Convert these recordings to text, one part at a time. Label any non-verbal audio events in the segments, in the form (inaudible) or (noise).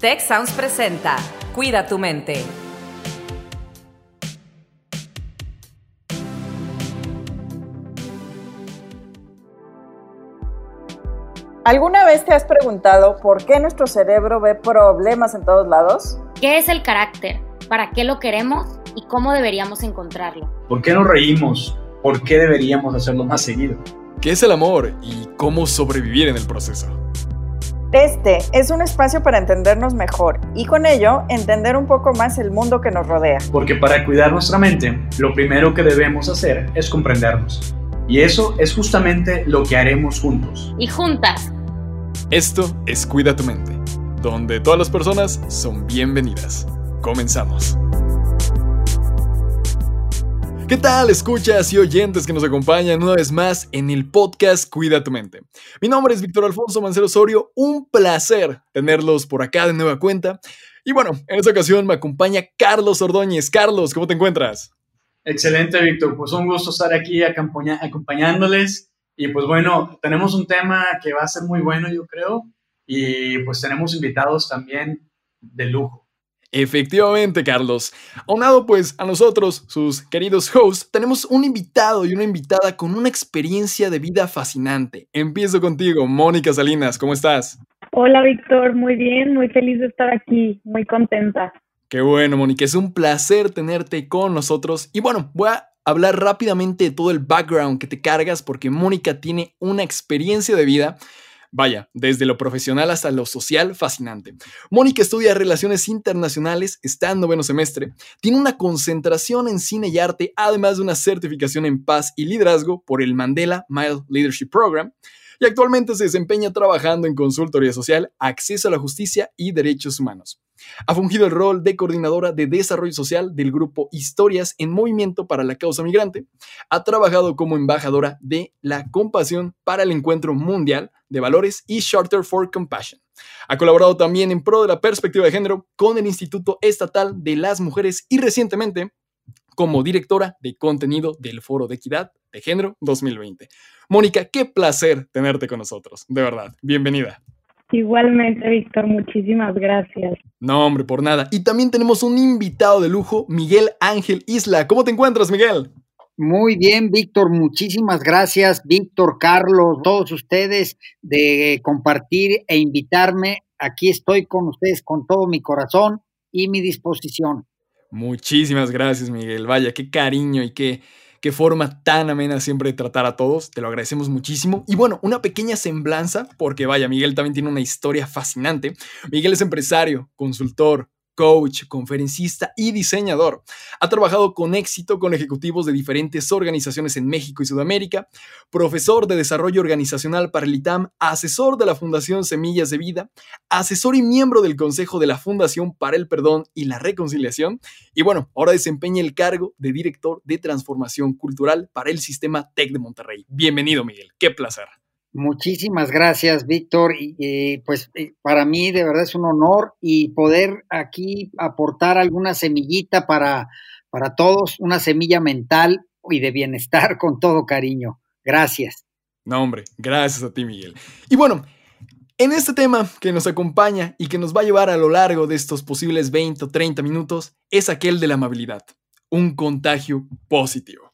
Tech Sounds presenta Cuida tu mente. ¿Alguna vez te has preguntado por qué nuestro cerebro ve problemas en todos lados? ¿Qué es el carácter? ¿Para qué lo queremos? ¿Y cómo deberíamos encontrarlo? ¿Por qué nos reímos? ¿Por qué deberíamos hacerlo más seguido? ¿Qué es el amor y cómo sobrevivir en el proceso? Este es un espacio para entendernos mejor y con ello entender un poco más el mundo que nos rodea. Porque para cuidar nuestra mente, lo primero que debemos hacer es comprendernos. Y eso es justamente lo que haremos juntos. Y juntas. Esto es Cuida tu mente, donde todas las personas son bienvenidas. Comenzamos. ¿Qué tal, escuchas y oyentes que nos acompañan una vez más en el podcast Cuida tu mente? Mi nombre es Víctor Alfonso Mancero Osorio, un placer tenerlos por acá de nueva cuenta. Y bueno, en esta ocasión me acompaña Carlos Ordóñez. Carlos, ¿cómo te encuentras? Excelente, Víctor. Pues un gusto estar aquí acompañándoles. Y pues bueno, tenemos un tema que va a ser muy bueno, yo creo. Y pues tenemos invitados también de lujo. Efectivamente, Carlos. Aunado pues a nosotros, sus queridos hosts, tenemos un invitado y una invitada con una experiencia de vida fascinante. Empiezo contigo, Mónica Salinas, ¿cómo estás? Hola, Víctor, muy bien, muy feliz de estar aquí, muy contenta. Qué bueno, Mónica, es un placer tenerte con nosotros. Y bueno, voy a hablar rápidamente de todo el background que te cargas porque Mónica tiene una experiencia de vida Vaya, desde lo profesional hasta lo social, fascinante. Mónica estudia Relaciones Internacionales, está en noveno semestre, tiene una concentración en cine y arte, además de una certificación en paz y liderazgo por el Mandela Mile Leadership Program, y actualmente se desempeña trabajando en consultoría social, acceso a la justicia y derechos humanos. Ha fungido el rol de coordinadora de desarrollo social del grupo Historias en Movimiento para la Causa Migrante. Ha trabajado como embajadora de la compasión para el Encuentro Mundial de Valores y Charter for Compassion. Ha colaborado también en pro de la perspectiva de género con el Instituto Estatal de las Mujeres y recientemente como directora de contenido del Foro de Equidad de Género 2020. Mónica, qué placer tenerte con nosotros, de verdad. Bienvenida. Igualmente, Víctor, muchísimas gracias. No, hombre, por nada. Y también tenemos un invitado de lujo, Miguel Ángel Isla. ¿Cómo te encuentras, Miguel? Muy bien, Víctor, muchísimas gracias, Víctor, Carlos, todos ustedes de compartir e invitarme. Aquí estoy con ustedes con todo mi corazón y mi disposición. Muchísimas gracias, Miguel. Vaya, qué cariño y qué, qué forma tan amena siempre de tratar a todos. Te lo agradecemos muchísimo. Y bueno, una pequeña semblanza, porque vaya, Miguel también tiene una historia fascinante. Miguel es empresario, consultor, coach, conferencista y diseñador. Ha trabajado con éxito con ejecutivos de diferentes organizaciones en México y Sudamérica, profesor de desarrollo organizacional para el ITAM, asesor de la Fundación Semillas de Vida, asesor y miembro del Consejo de la Fundación para el Perdón y la Reconciliación. Y bueno, ahora desempeña el cargo de director de transformación cultural para el sistema TEC de Monterrey. Bienvenido, Miguel. Qué placer. Muchísimas gracias, Víctor. Y, pues eh, para mí de verdad es un honor y poder aquí aportar alguna semillita para, para todos, una semilla mental y de bienestar (laughs) con todo cariño. Gracias. No, hombre, gracias a ti, Miguel. Y bueno, en este tema que nos acompaña y que nos va a llevar a lo largo de estos posibles 20 o 30 minutos es aquel de la amabilidad, un contagio positivo.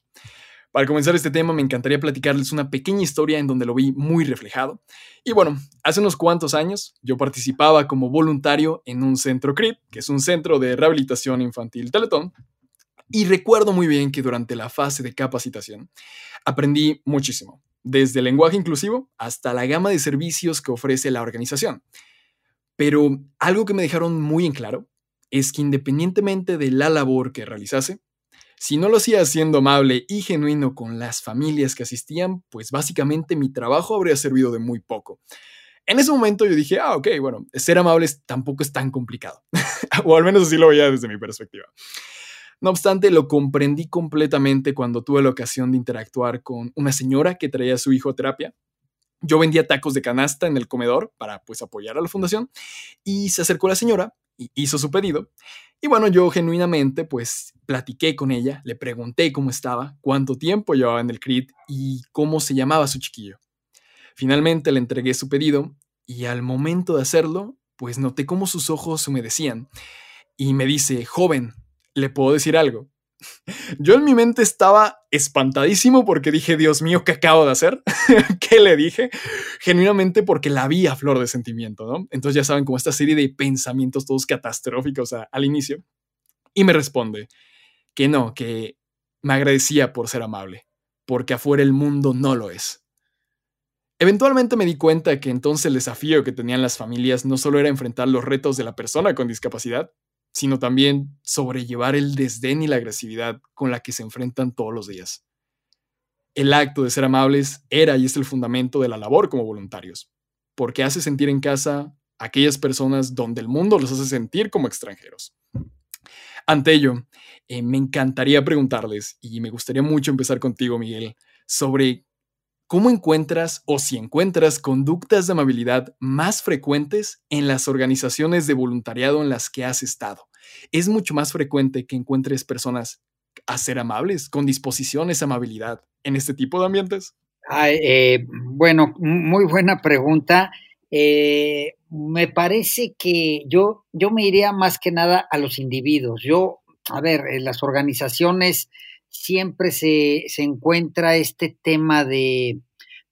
Para comenzar este tema, me encantaría platicarles una pequeña historia en donde lo vi muy reflejado. Y bueno, hace unos cuantos años yo participaba como voluntario en un centro CRIP, que es un centro de rehabilitación infantil Teletón. Y recuerdo muy bien que durante la fase de capacitación aprendí muchísimo, desde el lenguaje inclusivo hasta la gama de servicios que ofrece la organización. Pero algo que me dejaron muy en claro es que independientemente de la labor que realizase, si no lo hacía siendo amable y genuino con las familias que asistían, pues básicamente mi trabajo habría servido de muy poco. En ese momento yo dije, ah, ok, bueno, ser amable tampoco es tan complicado. (laughs) o al menos así lo veía desde mi perspectiva. No obstante, lo comprendí completamente cuando tuve la ocasión de interactuar con una señora que traía a su hijo a terapia. Yo vendía tacos de canasta en el comedor para pues apoyar a la fundación y se acercó la señora y hizo su pedido y bueno, yo genuinamente pues platiqué con ella, le pregunté cómo estaba, cuánto tiempo llevaba en el CRIT y cómo se llamaba su chiquillo. Finalmente le entregué su pedido y al momento de hacerlo pues noté cómo sus ojos humedecían y me dice, joven, ¿le puedo decir algo? Yo en mi mente estaba espantadísimo porque dije, Dios mío, ¿qué acabo de hacer? (laughs) ¿Qué le dije? Genuinamente porque la vi a flor de sentimiento, ¿no? Entonces ya saben, como esta serie de pensamientos todos catastróficos al inicio. Y me responde que no, que me agradecía por ser amable, porque afuera el mundo no lo es. Eventualmente me di cuenta que entonces el desafío que tenían las familias no solo era enfrentar los retos de la persona con discapacidad, sino también sobrellevar el desdén y la agresividad con la que se enfrentan todos los días. El acto de ser amables era y es el fundamento de la labor como voluntarios, porque hace sentir en casa a aquellas personas donde el mundo los hace sentir como extranjeros. Ante ello, eh, me encantaría preguntarles, y me gustaría mucho empezar contigo, Miguel, sobre ¿Cómo encuentras o si encuentras conductas de amabilidad más frecuentes en las organizaciones de voluntariado en las que has estado? Es mucho más frecuente que encuentres personas a ser amables, con disposiciones amabilidad en este tipo de ambientes. Eh, bueno, muy buena pregunta. Eh, me parece que yo, yo me iría más que nada a los individuos. Yo, a ver, las organizaciones siempre se, se encuentra este tema de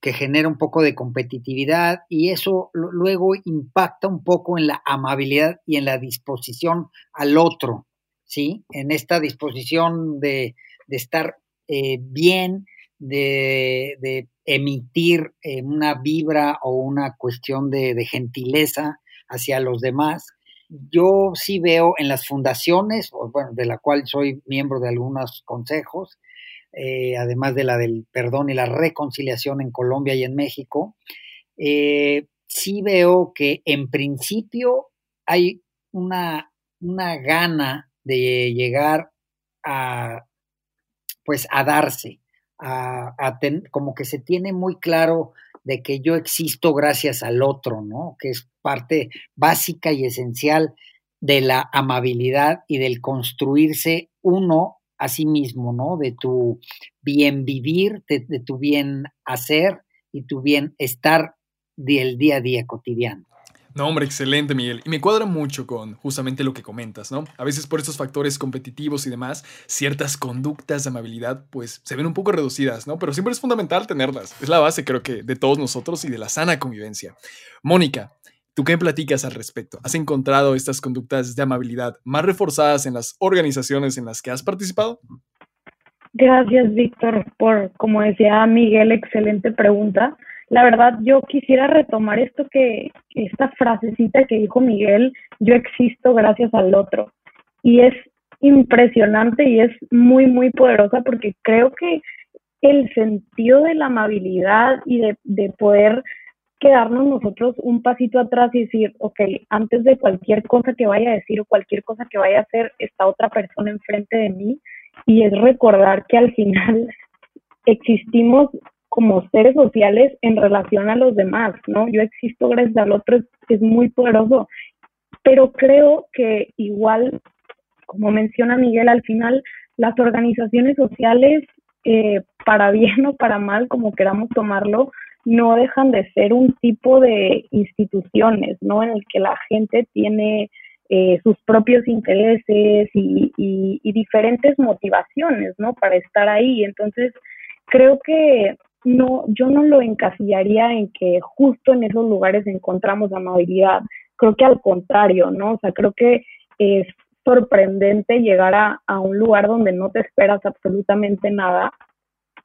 que genera un poco de competitividad y eso luego impacta un poco en la amabilidad y en la disposición al otro, ¿sí? En esta disposición de, de estar eh, bien, de, de emitir eh, una vibra o una cuestión de, de gentileza hacia los demás yo sí veo en las fundaciones, bueno, de la cual soy miembro de algunos consejos, eh, además de la del perdón y la reconciliación en Colombia y en México, eh, sí veo que en principio hay una, una gana de llegar a, pues, a darse, a, como que se tiene muy claro de que yo existo gracias al otro, ¿no? Que es parte básica y esencial de la amabilidad y del construirse uno a sí mismo, ¿no? De tu bien vivir, de, de tu bien hacer y tu bien estar del día a día cotidiano. No, hombre, excelente, Miguel. Y me cuadra mucho con justamente lo que comentas, ¿no? A veces por estos factores competitivos y demás, ciertas conductas de amabilidad, pues se ven un poco reducidas, ¿no? Pero siempre es fundamental tenerlas. Es la base, creo que, de todos nosotros y de la sana convivencia. Mónica, ¿tú qué platicas al respecto? ¿Has encontrado estas conductas de amabilidad más reforzadas en las organizaciones en las que has participado? Gracias, Víctor, por, como decía Miguel, excelente pregunta la verdad yo quisiera retomar esto que, esta frasecita que dijo Miguel, yo existo gracias al otro. Y es impresionante y es muy, muy poderosa porque creo que el sentido de la amabilidad y de, de poder quedarnos nosotros un pasito atrás y decir, ok, antes de cualquier cosa que vaya a decir o cualquier cosa que vaya a hacer, está otra persona enfrente de mí y es recordar que al final existimos como seres sociales en relación a los demás, ¿no? Yo existo gracias al otro, es, muy poderoso, pero creo que igual, como menciona Miguel, al final las organizaciones sociales, eh, para bien o para mal, como queramos tomarlo, no dejan de ser un tipo de instituciones, ¿no? En el que la gente tiene eh, sus propios intereses y, y, diferentes motivaciones, ¿no? Para estar ahí. Entonces, creo que no, yo no lo encasillaría en que justo en esos lugares encontramos amabilidad. Creo que al contrario, ¿no? O sea, creo que es sorprendente llegar a, un lugar donde no te esperas absolutamente nada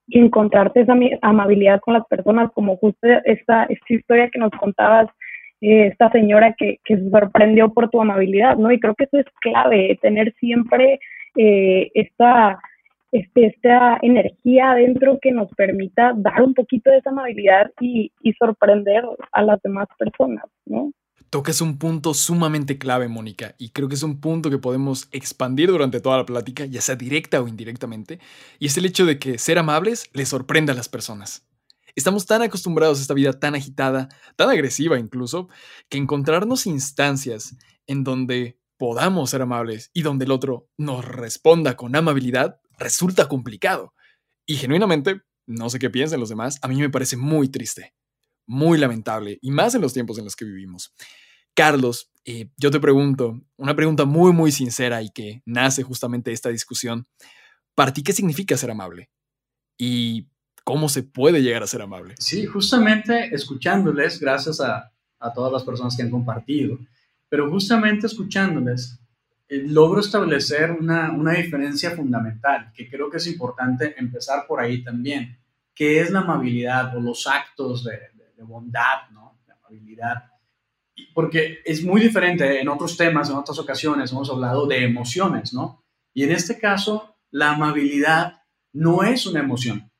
y encontrarte esa amabilidad con las personas, como justo esta, esta historia que nos contabas, eh, esta señora que, que se sorprendió por tu amabilidad, ¿no? Y creo que eso es clave, tener siempre eh, esta este, esta energía adentro que nos permita dar un poquito de esa amabilidad y, sorprender a las demás personas, ¿no? Tocas un punto sumamente clave, Mónica, y creo que es un punto que podemos expandir durante toda la plática, ya sea directa o indirectamente, y es el hecho de que ser amables le sorprenda a las personas. Estamos tan acostumbrados a esta vida tan agitada, tan agresiva incluso, que encontrarnos instancias en donde podamos ser amables y donde el otro nos responda con amabilidad resulta complicado. Y genuinamente, no sé qué piensen los demás, a mí me parece muy triste, muy lamentable, y más en los tiempos en los que vivimos. Carlos, eh, yo te pregunto, una pregunta muy, muy sincera y que nace justamente de esta discusión. ¿Para qué significa ser amable? ¿Y cómo se puede llegar a ser amable? Sí, justamente escuchándoles, gracias a, todas las personas que han compartido, pero justamente escuchándoles, logro establecer una, una diferencia fundamental, que creo que es importante empezar por ahí también, que es la amabilidad o los actos de, de, bondad, ¿no? La amabilidad. Porque es muy diferente en otros temas, en otras ocasiones, hemos hablado de emociones, ¿no? Y en este caso, la amabilidad no es una emoción,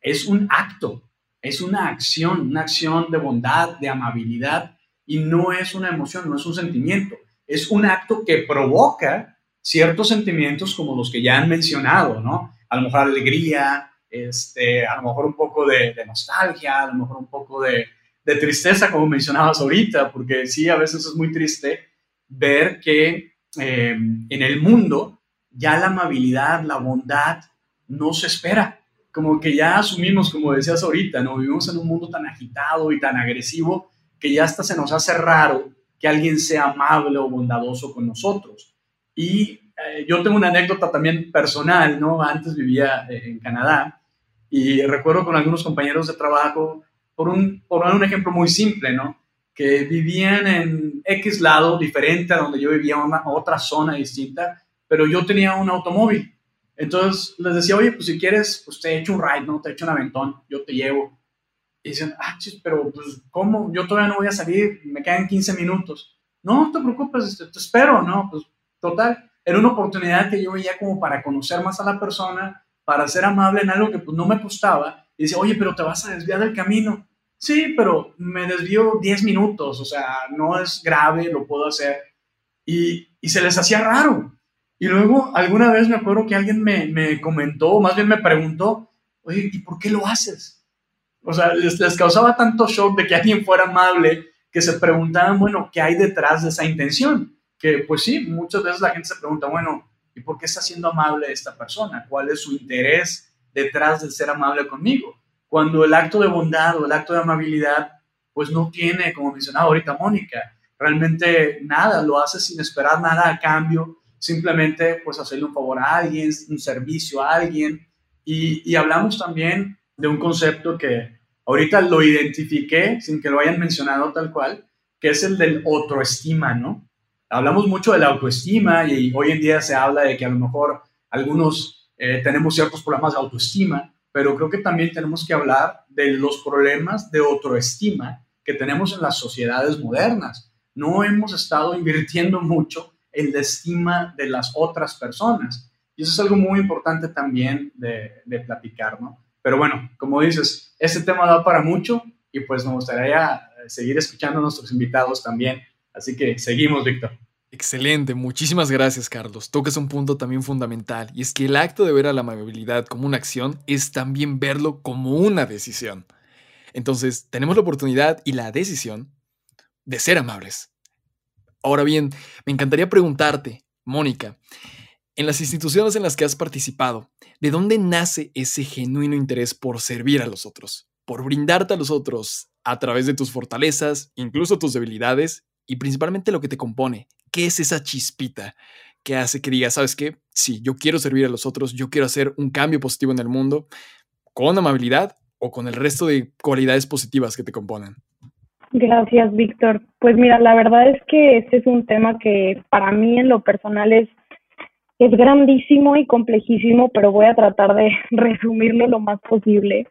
es un acto, es una acción, una acción de bondad, de amabilidad, y no es una emoción, no es un sentimiento, es un acto que provoca ciertos sentimientos como los que ya han mencionado, ¿no? A lo mejor alegría, este, a lo mejor un poco de, nostalgia, a lo mejor un poco de, tristeza, como mencionabas ahorita, porque sí, a veces es muy triste ver que eh, en el mundo ya la amabilidad, la bondad no se espera. Como que ya asumimos, como decías ahorita, ¿no? Vivimos en un mundo tan agitado y tan agresivo que ya hasta se nos hace raro que alguien sea amable o bondadoso con nosotros. Y eh, yo tengo una anécdota también personal, ¿no? Antes vivía eh, en Canadá y recuerdo con algunos compañeros de trabajo, por un, por un ejemplo muy simple, ¿no? Que vivían en X lado diferente a donde yo vivía, una otra zona distinta, pero yo tenía un automóvil. Entonces les decía, oye, pues si quieres, pues te echo un ride, ¿no? Te echo un aventón, yo te llevo. Y dicen, ah, chis, pero pues, ¿cómo? Yo todavía no voy a salir, me quedan 15 minutos. No, no te preocupes, este, te, espero, ¿no? Pues, total, era una oportunidad que yo veía como para conocer más a la persona, para ser amable en algo que pues no me costaba. Y dice, oye, pero te vas a desviar del camino. Sí, pero me desvío 10 minutos, o sea, no es grave, lo puedo hacer. Y, y se les hacía raro. Y luego alguna vez me acuerdo que alguien me, me comentó, más bien me preguntó, oye, ¿y por qué lo haces? O sea, les, les, causaba tanto shock de que alguien fuera amable que se preguntaban, bueno, ¿qué hay detrás de esa intención? Que pues sí, muchas veces la gente se pregunta, bueno, ¿y por qué está siendo amable esta persona? ¿Cuál es su interés detrás de ser amable conmigo? Cuando el acto de bondad o el acto de amabilidad, pues no tiene, como mencionaba ahorita Mónica, realmente nada, lo hace sin esperar nada a cambio, simplemente pues hacerle un favor a alguien, un servicio a alguien. Y, hablamos también de un concepto que ahorita lo identifiqué sin que lo hayan mencionado tal cual, que es el del autoestima, ¿no? Hablamos mucho de la autoestima y hoy en día se habla de que a lo mejor algunos eh, tenemos ciertos problemas de autoestima, pero creo que también tenemos que hablar de los problemas de autoestima que tenemos en las sociedades modernas. No hemos estado invirtiendo mucho en la estima de las otras personas. Y eso es algo muy importante también de, de platicar, ¿no? Pero bueno, como dices, este tema da para mucho y pues nos gustaría seguir escuchando a nuestros invitados también. Así que seguimos, Víctor. Excelente, muchísimas gracias Carlos. Tocas un punto también fundamental y es que el acto de ver a la amabilidad como una acción es también verlo como una decisión. Entonces, tenemos la oportunidad y la decisión de ser amables, Ahora bien, me encantaría preguntarte, Mónica, en las instituciones en las que has participado, ¿de dónde nace ese genuino interés por servir a los otros? Por brindarte a los otros a través de tus fortalezas, incluso tus debilidades y principalmente lo que te compone. ¿Qué es esa chispita que hace que digas, sabes qué? Sí, yo quiero servir a los otros, yo quiero hacer un cambio positivo en el mundo con amabilidad o con el resto de cualidades positivas que te componen. Gracias, Víctor. Pues mira, la verdad es que este es un tema que para mí en lo personal es, es grandísimo y complejísimo, pero voy a tratar de (laughs) resumirlo lo más posible.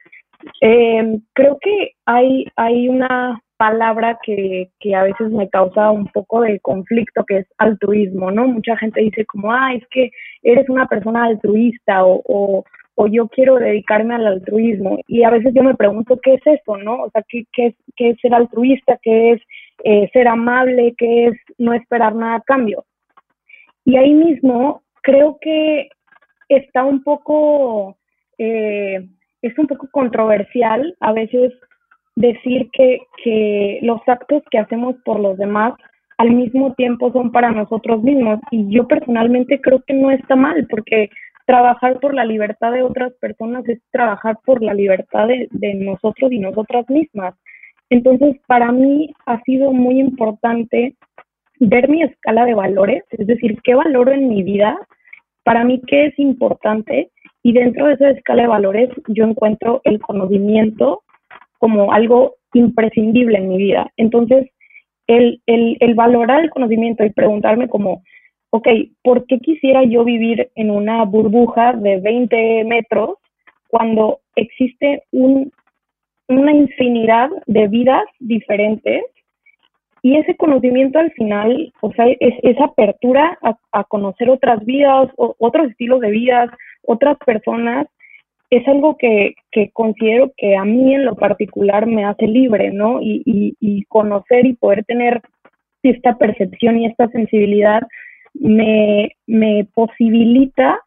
Eh, creo que hay, hay una palabra que, que a veces me causa un poco de conflicto, que es altruismo, ¿no? Mucha gente dice como, ah, es que eres una persona altruista o, o o yo quiero dedicarme al altruismo. Y a veces yo me pregunto, ¿qué es eso, no? O sea, ¿qué, qué, es, qué es, ser altruista? ¿Qué es eh, ser amable? ¿Qué es no esperar nada a cambio? Y ahí mismo creo que está un poco, eh, es un poco controversial a veces decir que, que los actos que hacemos por los demás al mismo tiempo son para nosotros mismos. Y yo personalmente creo que no está mal, porque trabajar por la libertad de otras personas es trabajar por la libertad de, nosotros y nosotras mismas. Entonces, para mí ha sido muy importante ver mi escala de valores, es decir, qué valoro en mi vida, para mí qué es importante y dentro de esa escala de valores yo encuentro el conocimiento como algo imprescindible en mi vida. Entonces, el, el, el valorar el conocimiento y preguntarme como, ok, ¿por qué quisiera yo vivir en una burbuja de 20 metros cuando existe un, una infinidad de vidas diferentes? Y ese conocimiento al final, o sea, es, esa apertura a, conocer otras vidas, o, otros estilos de vidas, otras personas, es algo que, que, considero que a mí en lo particular me hace libre, ¿no? Y, y, y conocer y poder tener esta percepción y esta sensibilidad me, me posibilita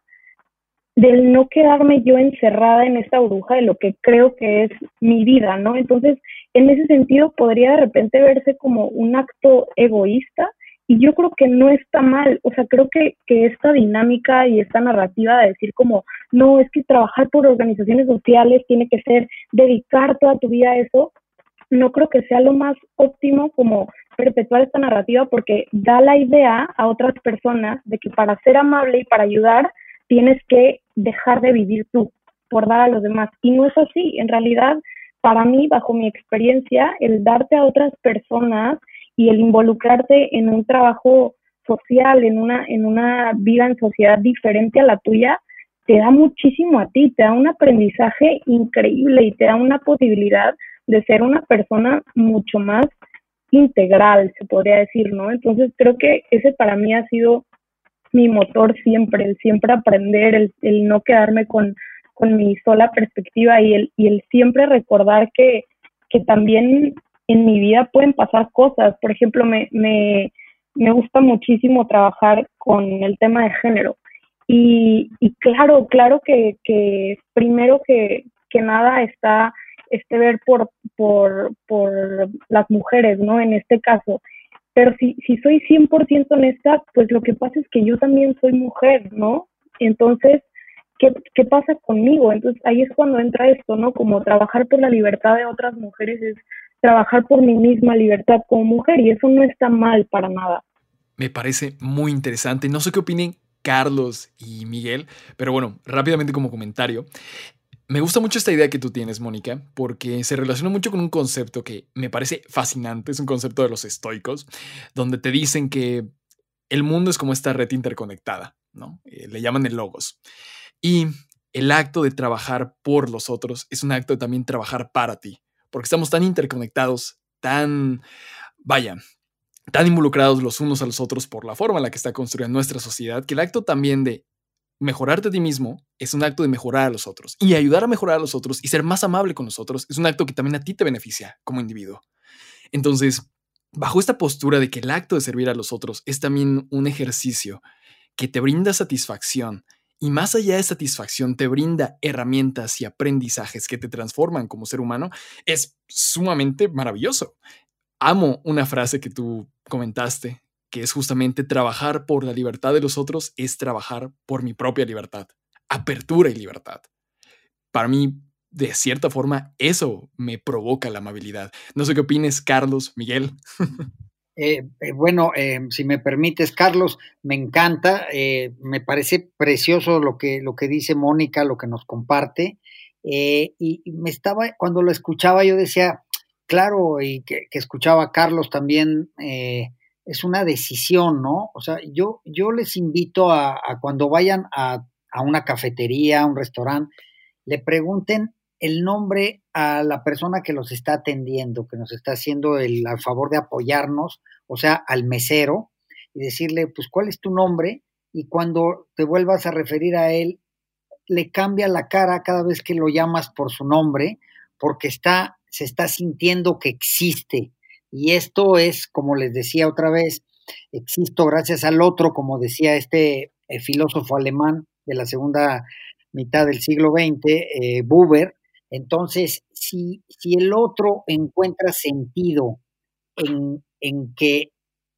del no quedarme yo encerrada en esta burbuja de lo que creo que es mi vida, ¿no? Entonces, en ese sentido podría de repente verse como un acto egoísta y yo creo que no está mal, o sea, creo que, que esta dinámica y esta narrativa de decir como, no, es que trabajar por organizaciones sociales tiene que ser dedicar toda tu vida a eso, no creo que sea lo más óptimo como perpetuar esta narrativa porque da la idea a otras personas de que para ser amable y para ayudar tienes que dejar de vivir tú por dar a los demás. Y no es así. En realidad, para mí, bajo mi experiencia, el darte a otras personas y el involucrarte en un trabajo social, en una, en una vida en sociedad diferente a la tuya, te da muchísimo a ti, te da un aprendizaje increíble y te da una posibilidad de ser una persona mucho más integral, se podría decir, ¿no? Entonces creo que ese para mí ha sido mi motor siempre, el siempre aprender, el, el no quedarme con, con, mi sola perspectiva y el, y el siempre recordar que, que también en mi vida pueden pasar cosas. Por ejemplo, me, me, me gusta muchísimo trabajar con el tema de género. Y, y claro, claro que, que primero que, que nada está este ver por, por, por las mujeres, ¿no? En este caso. Pero si, si soy 100% honesta, pues lo que pasa es que yo también soy mujer, ¿no? Entonces, ¿qué, ¿qué pasa conmigo? Entonces ahí es cuando entra esto, ¿no? Como trabajar por la libertad de otras mujeres es trabajar por mi misma libertad como mujer y eso no está mal para nada. Me parece muy interesante. No sé qué opinen Carlos y Miguel, pero bueno, rápidamente como comentario. Me gusta mucho esta idea que tú tienes, Mónica, porque se relaciona mucho con un concepto que me parece fascinante, es un concepto de los estoicos, donde te dicen que el mundo es como esta red interconectada, ¿no? Eh, le llaman el logos. Y el acto de trabajar por los otros es un acto de también trabajar para ti, porque estamos tan interconectados, tan, vaya, tan involucrados los unos a los otros por la forma en la que está construida nuestra sociedad, que el acto también de mejorarte a ti mismo es un acto de mejorar a los otros. Y ayudar a mejorar a los otros y ser más amable con los otros es un acto que también a ti te beneficia como individuo. Entonces, bajo esta postura de que el acto de servir a los otros es también un ejercicio que te brinda satisfacción y más allá de satisfacción te brinda herramientas y aprendizajes que te transforman como ser humano, es sumamente maravilloso. Amo una frase que tú comentaste que es justamente trabajar por la libertad de los otros, es trabajar por mi propia libertad, apertura y libertad. Para mí, de cierta forma, eso me provoca la amabilidad. No sé qué opines, Carlos, Miguel. (laughs) Eh, eh, bueno, eh, si me permites, Carlos, me encanta, me parece precioso lo que, lo que dice Mónica, lo que nos comparte. y, me estaba, cuando lo escuchaba, yo decía, claro, y que, que escuchaba a Carlos también, es una decisión, ¿no? O sea, yo, yo les invito a, cuando vayan a, una cafetería, a un restaurante, le pregunten el nombre a la persona que los está atendiendo, que nos está haciendo el, favor de apoyarnos, o sea, al mesero, y decirle, pues, ¿cuál es tu nombre? Y cuando te vuelvas a referir a él, le cambia la cara cada vez que lo llamas por su nombre, porque está, se está sintiendo que existe, y esto es, como les decía otra vez, existo gracias al otro, como decía este eh, filósofo alemán de la segunda mitad del siglo XX, eh, Buber. Entonces, si, el otro encuentra sentido en, en, que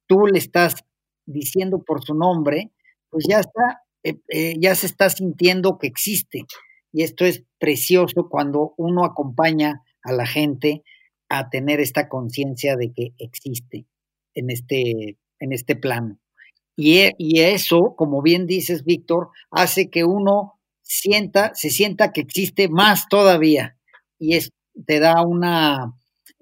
tú le estás diciendo por su nombre, pues ya está, eh, ya se está sintiendo que existe. Y esto es precioso cuando uno acompaña a la gente a tener esta conciencia de que existe en este, en este plano. Y, e, y, eso, como bien dices, Víctor, hace que uno sienta, se sienta que existe más todavía. Y es, te da una,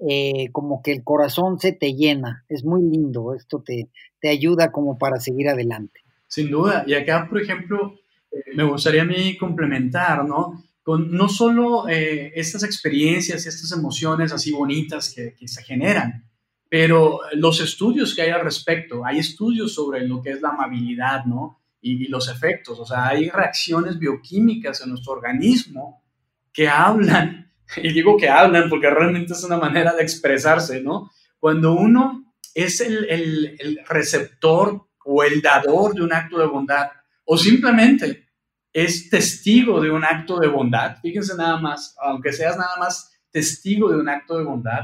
eh, como que el corazón se te llena. Es muy lindo, esto te, te ayuda como para seguir adelante. Sin duda. Y acá, por ejemplo, eh, me gustaría a mí complementar, ¿no? Con no solo eh, estas experiencias, estas emociones así bonitas que, se generan, pero los estudios que hay al respecto, hay estudios sobre lo que es la amabilidad, ¿no? Y, los efectos, o sea, hay reacciones bioquímicas en nuestro organismo que hablan, (laughs) y digo que hablan porque realmente es una manera de expresarse, ¿no? Cuando uno es el, el receptor o el dador de un acto de bondad, o simplemente es testigo de un acto de bondad, fíjense nada más, aunque seas nada más testigo de un acto de bondad,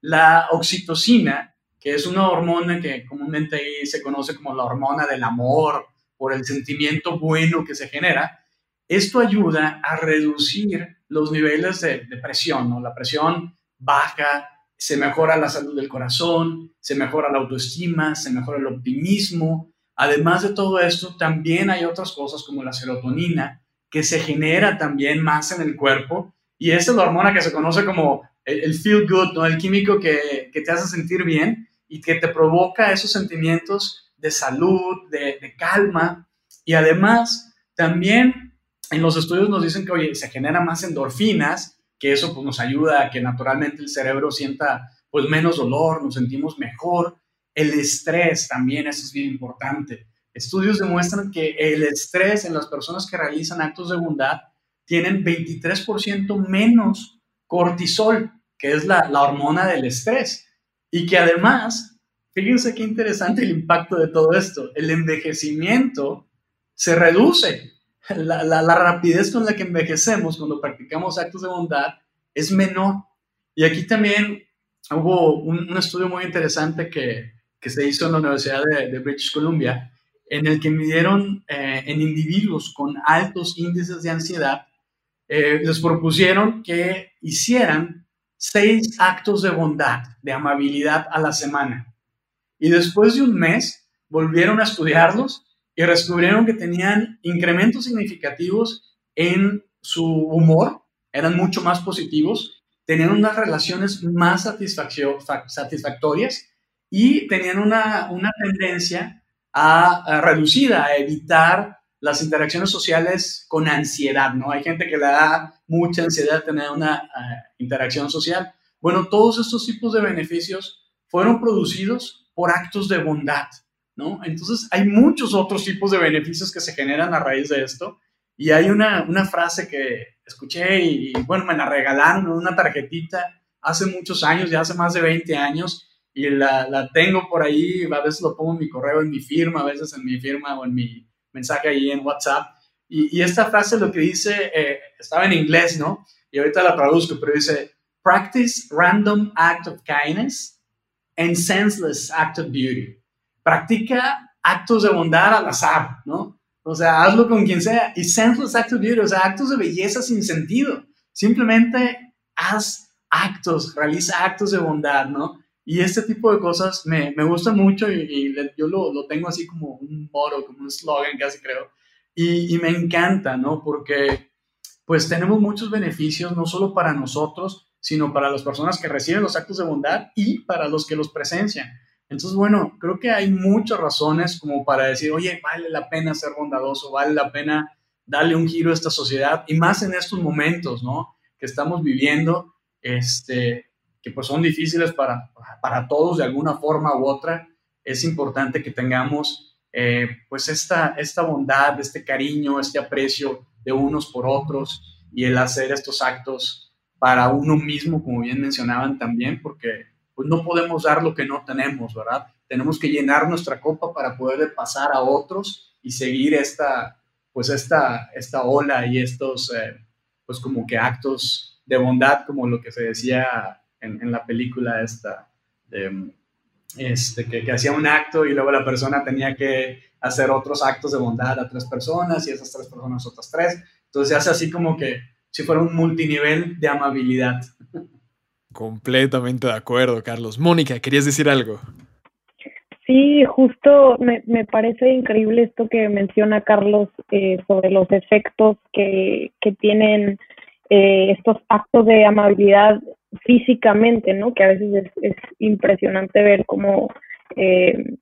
la oxitocina, que es una hormona que comúnmente ahí se conoce como la hormona del amor, por el sentimiento bueno que se genera, esto ayuda a reducir los niveles de, de presión. La presión baja, se mejora la salud del corazón, se mejora la autoestima, se mejora el optimismo. Además de todo esto, también hay otras cosas como la serotonina, que se genera también más en el cuerpo, y esa es la hormona que se conoce como el, feel good, ¿no? el químico que, que, te hace sentir bien y que te provoca esos sentimientos de salud, de, de calma. Y además, también en los estudios nos dicen que, oye, se generan más endorfinas, que eso pues, nos ayuda a que naturalmente el cerebro sienta pues menos dolor, nos sentimos mejor. El estrés también, eso es bien importante. Estudios demuestran que el estrés en las personas que realizan actos de bondad tienen 23% menos cortisol, que es la, la, hormona del estrés. Y que además, fíjense qué interesante el impacto de todo esto. El envejecimiento se reduce. La, la, rapidez con la que envejecemos cuando practicamos actos de bondad es menor. Y aquí también hubo un estudio muy interesante que, que, se hizo en la Universidad de, British Columbia, en el que midieron eh, en individuos con altos índices de ansiedad eh, les propusieron que hicieran seis actos de bondad, de amabilidad a la semana. Y después de un mes, volvieron a estudiarlos y descubrieron que tenían incrementos significativos en su humor, eran mucho más positivos, tenían unas relaciones más satisfactorias y tenían una, una tendencia a, a a evitar las interacciones sociales con ansiedad, ¿no? Hay gente que le da mucha ansiedad tener una uh, interacción social. Bueno, todos estos tipos de beneficios fueron producidos por actos de bondad, ¿no? Entonces, hay muchos otros tipos de beneficios que se generan a raíz de esto. Y hay una, una frase que escuché y, y, bueno, me la regalaron una tarjetita hace muchos años, ya hace más de 20 años, y la, la tengo por ahí, a veces lo pongo en mi correo, en mi firma, a veces en mi firma o en mi mensaje ahí en WhatsApp. Y, y esta frase lo que dice, eh, estaba en inglés, ¿no? Y ahorita la traduzco, pero dice, practice random act of kindness and senseless act of beauty. Practica actos de bondad al azar, ¿no? O sea, hazlo con quien sea. Y senseless act of beauty, o sea, actos de belleza sin sentido. Simplemente haz actos, realiza actos de bondad, ¿no? Y este tipo de cosas me, me gusta mucho y, yo lo, lo, tengo así como un moro, como un slogan casi creo. Y, y, me encanta, ¿no? Porque pues tenemos muchos beneficios, no solo para nosotros, sino para las personas que reciben los actos de bondad y para los que los presencian. Entonces, bueno, creo que hay muchas razones como para decir, oye, vale la pena ser bondadoso, vale la pena darle un giro a esta sociedad y más en estos momentos, ¿no? Que estamos viviendo, este, que pues son difíciles para, para todos de alguna forma u otra, es importante que tengamos eh, pues esta, esta bondad, este cariño, este aprecio de unos por otros y el hacer estos actos para uno mismo, como bien mencionaban también, porque pues no podemos dar lo que no tenemos, ¿verdad? Tenemos que llenar nuestra copa para poder pasar a otros y seguir esta, pues esta, esta ola y estos, eh, pues como que actos de bondad, como lo que se decía en, en la película esta, de, este, que, que, hacía un acto y luego la persona tenía que hacer otros actos de bondad a tres personas y esas tres personas otras tres. Entonces se hace así como que si fuera un multinivel de amabilidad. Completamente de acuerdo, Carlos. Mónica, ¿querías decir algo? Sí, justo me, me parece increíble esto que menciona Carlos eh, sobre los efectos que, que tienen eh, estos actos de amabilidad físicamente, ¿no? Que a veces es, es impresionante ver cómo eh,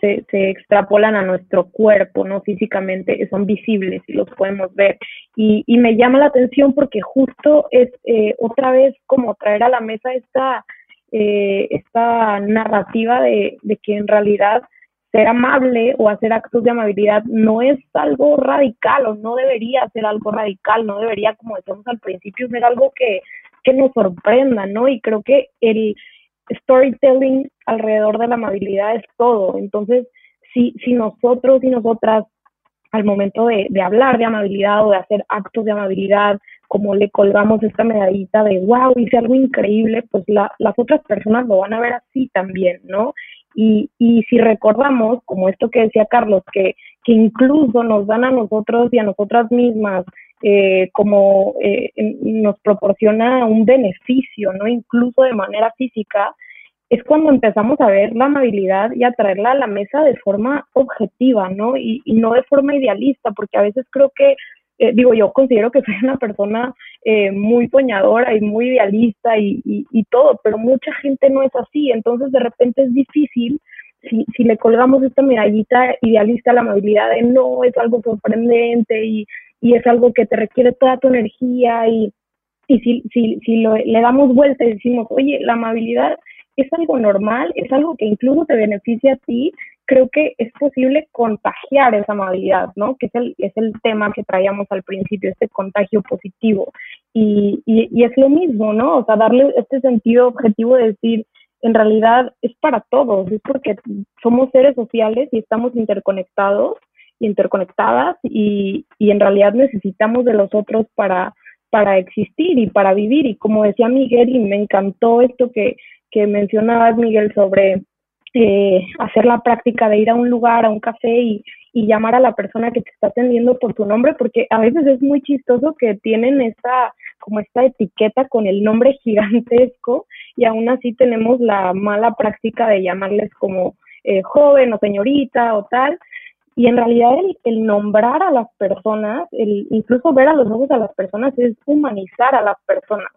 se, se, extrapolan a nuestro cuerpo, ¿no? Físicamente, son visibles y los podemos ver. Y, y me llama la atención porque justo es eh, otra vez como traer a la mesa esta, eh, esta narrativa de, de que en realidad ser amable o hacer actos de amabilidad no es algo radical o no debería ser algo radical, no debería, como decíamos al principio, ser algo que, que nos sorprenda, ¿no? Y creo que el, storytelling alrededor de la amabilidad es todo. Entonces, si, si nosotros y nosotras al momento de, de, hablar de amabilidad o de hacer actos de amabilidad, como le colgamos esta medallita de wow, hice algo increíble, pues la, las otras personas lo van a ver así también, ¿no? Y, y si recordamos, como esto que decía Carlos, que, que incluso nos dan a nosotros y a nosotras mismas eh, como eh, nos proporciona un beneficio, ¿no? Incluso de manera física, es cuando empezamos a ver la amabilidad y a traerla a la mesa de forma objetiva, ¿no? Y, y no de forma idealista, porque a veces creo que, eh, digo, yo considero que (laughs) soy una persona eh, muy soñadora y muy idealista y, y, y, todo, pero mucha gente no es así, entonces de repente es difícil. Si, si le colgamos esta medallita idealista a la amabilidad de no, es algo sorprendente y, y es algo que te requiere toda tu energía y, y si, si, si le damos vuelta y decimos, oye, la amabilidad es algo normal, es algo que incluso te beneficia a ti, creo que es posible contagiar esa amabilidad, ¿no? Que es el, es el tema que traíamos al principio, este contagio positivo. Y, y, y es lo mismo, ¿no? O sea, darle este sentido objetivo de decir, en realidad es para todos, es porque somos seres sociales y estamos interconectados interconectadas y, y en realidad necesitamos de los otros para, para existir y para vivir. Y como decía Miguel, y me encantó esto que, que mencionabas, Miguel, sobre eh, hacer la práctica de ir a un lugar, a un café y, y, llamar a la persona que te está atendiendo por tu nombre, porque a veces es muy chistoso que tienen esta, como esta etiqueta con el nombre gigantesco y aún así tenemos la mala práctica de llamarles como eh, joven o señorita o tal, y en realidad el, nombrar a las personas, el incluso ver a los ojos a las personas es humanizar a las personas.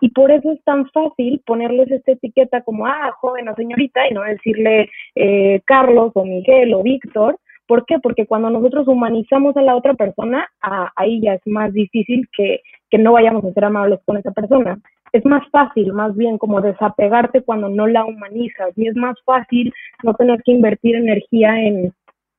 Y por eso es tan fácil ponerles esta etiqueta como, ah, joven o señorita, y no decirle eh, Carlos o Miguel o Víctor. ¿Por qué? Porque cuando nosotros humanizamos a la otra persona, ah, ahí ya es más difícil que, que no vayamos a ser amables con esa persona. Es más fácil, más bien, como desapegarte cuando no la humanizas. Y es más fácil no tener que invertir energía en,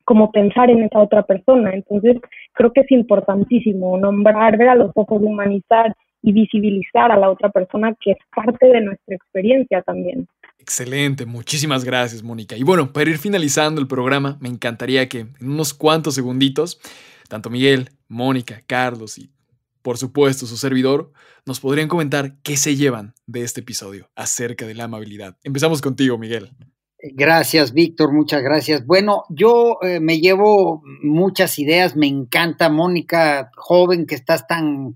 como pensar en esa otra persona. Entonces, creo que es importantísimo nombrar, ver a los ojos, humanizar y visibilizar a la otra persona que es parte de nuestra experiencia también. Excelente, muchísimas gracias, Mónica. Y bueno, para ir finalizando el programa, me encantaría que en unos cuantos segunditos, tanto Miguel, Mónica, Carlos y por supuesto su servidor, nos podrían comentar qué se llevan de este episodio acerca de la amabilidad. Empezamos contigo, Miguel. Gracias, Víctor, muchas gracias. Bueno, yo eh, me llevo muchas ideas, me encanta, Mónica, joven que estás tan uh,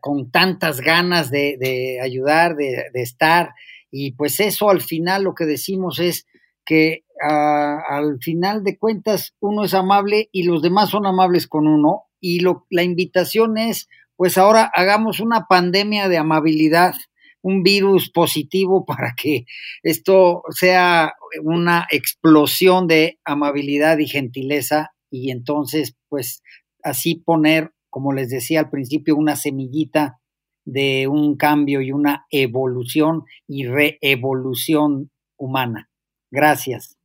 con tantas ganas de, de ayudar, de, de, estar, y pues eso al final lo que decimos es que uh, al final de cuentas uno es amable y los demás son amables con uno, y lo, la invitación es, pues ahora hagamos una pandemia de amabilidad un virus positivo (laughs) para que esto sea una explosión de amabilidad y gentileza y entonces pues así poner, como les decía al principio, una semillita de un cambio y una evolución y reevolución humana. Gracias.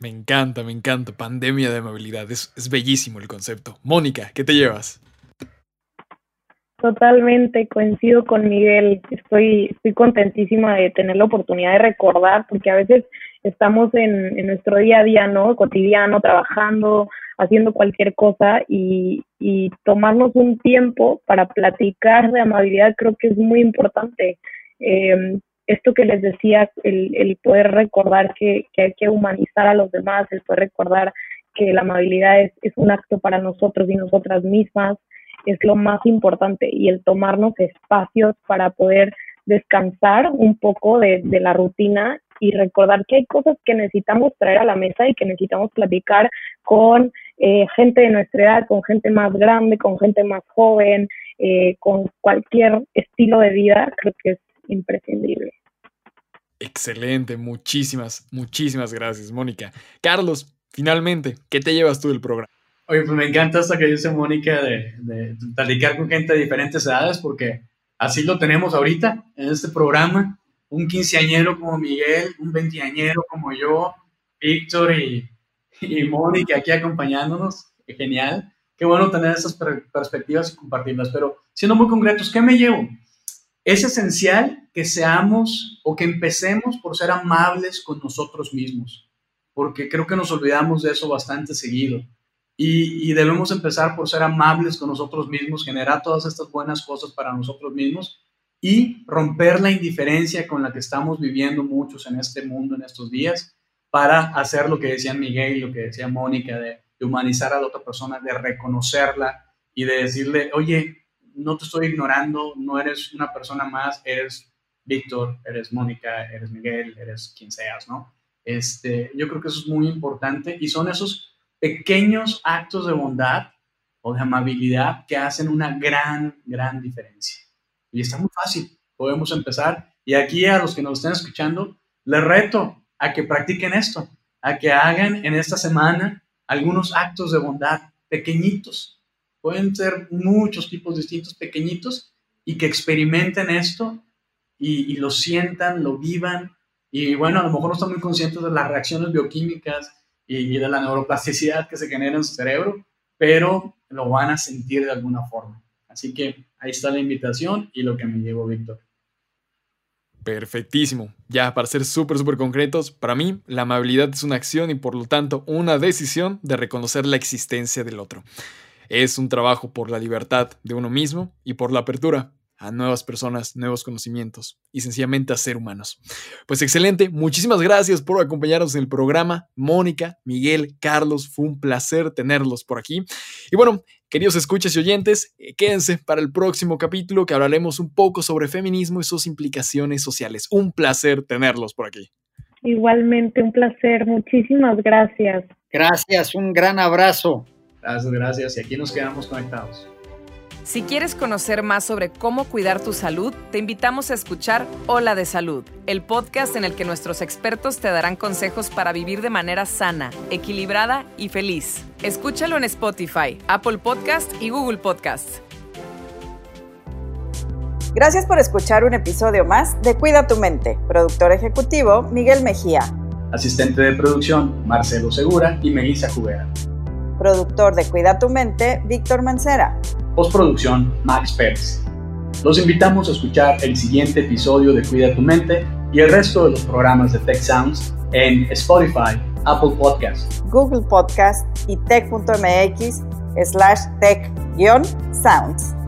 Me encanta, me encanta. Pandemia de amabilidad. Es, es bellísimo el concepto. Mónica, ¿qué te llevas? Totalmente, coincido con Miguel. Estoy, estoy contentísima de tener la oportunidad de recordar, porque a veces estamos en, nuestro día a día, ¿no? Cotidiano, trabajando, haciendo cualquier cosa y, tomarnos un tiempo para platicar de amabilidad creo que es muy importante. Eh, esto que les decía, el, el poder recordar que, que, hay que humanizar a los demás, el poder recordar que la amabilidad es, es un acto para nosotros y nosotras mismas, es lo más importante y el tomarnos espacios para poder descansar un poco de, de la rutina y recordar que hay cosas que necesitamos traer a la mesa y que necesitamos platicar con eh, gente de nuestra edad, con gente más grande, con gente más joven, eh, con cualquier estilo de vida, creo que es imprescindible. Excelente, muchísimas, muchísimas gracias, Mónica. Carlos, finalmente, ¿qué te llevas tú del programa? Oye, pues me encanta esto que dice Mónica de, de platicar con gente de diferentes edades, porque así lo tenemos ahorita en este programa. Un quinceañero como Miguel, un veinteañero como yo, Víctor y, y Mónica aquí acompañándonos. Genial. Qué bueno tener esas perspectivas y compartirlas. Pero siendo muy concretos, ¿qué me llevo? Es esencial que seamos o que empecemos por ser amables con nosotros mismos, porque creo que nos olvidamos de eso bastante seguido. Y, debemos empezar por ser amables con nosotros mismos, generar todas estas buenas cosas para nosotros mismos y romper la indiferencia con la que estamos viviendo muchos en este mundo en estos días para hacer lo que decía Miguel, lo que decía Mónica, de, de humanizar a la otra persona, de reconocerla y de decirle, oye, no te estoy ignorando, no eres una persona más, eres Víctor, eres Mónica, eres Miguel, eres quien seas, ¿no? Este, yo creo que eso es muy importante y son esos pequeños actos de bondad o de amabilidad que hacen una gran, gran diferencia. Y está muy fácil, podemos empezar. Y aquí a los que nos estén escuchando, les reto a que practiquen esto, a que hagan en esta semana algunos actos de bondad pequeñitos, Pueden ser muchos tipos distintos, pequeñitos, y que experimenten esto y, lo sientan, lo vivan. Y bueno, a lo mejor no están muy conscientes de las reacciones bioquímicas y, de la neuroplasticidad que se genera en su cerebro, pero lo van a sentir de alguna forma. Así que ahí está la invitación y lo que me llevo, Víctor. Perfectísimo. Ya, para ser súper, súper concretos, para mí la amabilidad es una acción y por lo tanto una decisión de reconocer la existencia del otro. Es un trabajo por la libertad de uno mismo y por la apertura a nuevas personas, nuevos conocimientos y sencillamente a ser humanos. Pues excelente, muchísimas gracias por acompañarnos en el programa. Mónica, Miguel, Carlos, fue un placer tenerlos por aquí. Y bueno, queridos escuchas y oyentes, eh, quédense para el próximo capítulo que hablaremos un poco sobre feminismo y sus implicaciones sociales. Un placer tenerlos por aquí. Igualmente, un placer. Muchísimas gracias. Gracias, un gran abrazo. Gracias, gracias. Y aquí nos quedamos conectados. Si quieres conocer más sobre cómo cuidar tu salud, te invitamos a escuchar Hola de Salud, el podcast en el que nuestros expertos te darán consejos para vivir de manera sana, equilibrada y feliz. Escúchalo en Spotify, Apple Podcast y Google Podcast. Gracias por escuchar un episodio más de Cuida tu mente. Productor ejecutivo Miguel Mejía. Asistente de producción Marcelo Segura y Melissa Jubera productor de Cuida tu Mente, Víctor Mancera. Postproducción, Max Pérez. Los invitamos a escuchar el siguiente episodio de Cuida tu Mente y el resto de los programas de Tech Sounds en Spotify, Apple Podcast, Google Podcast y tech.mx slash tech-sounds.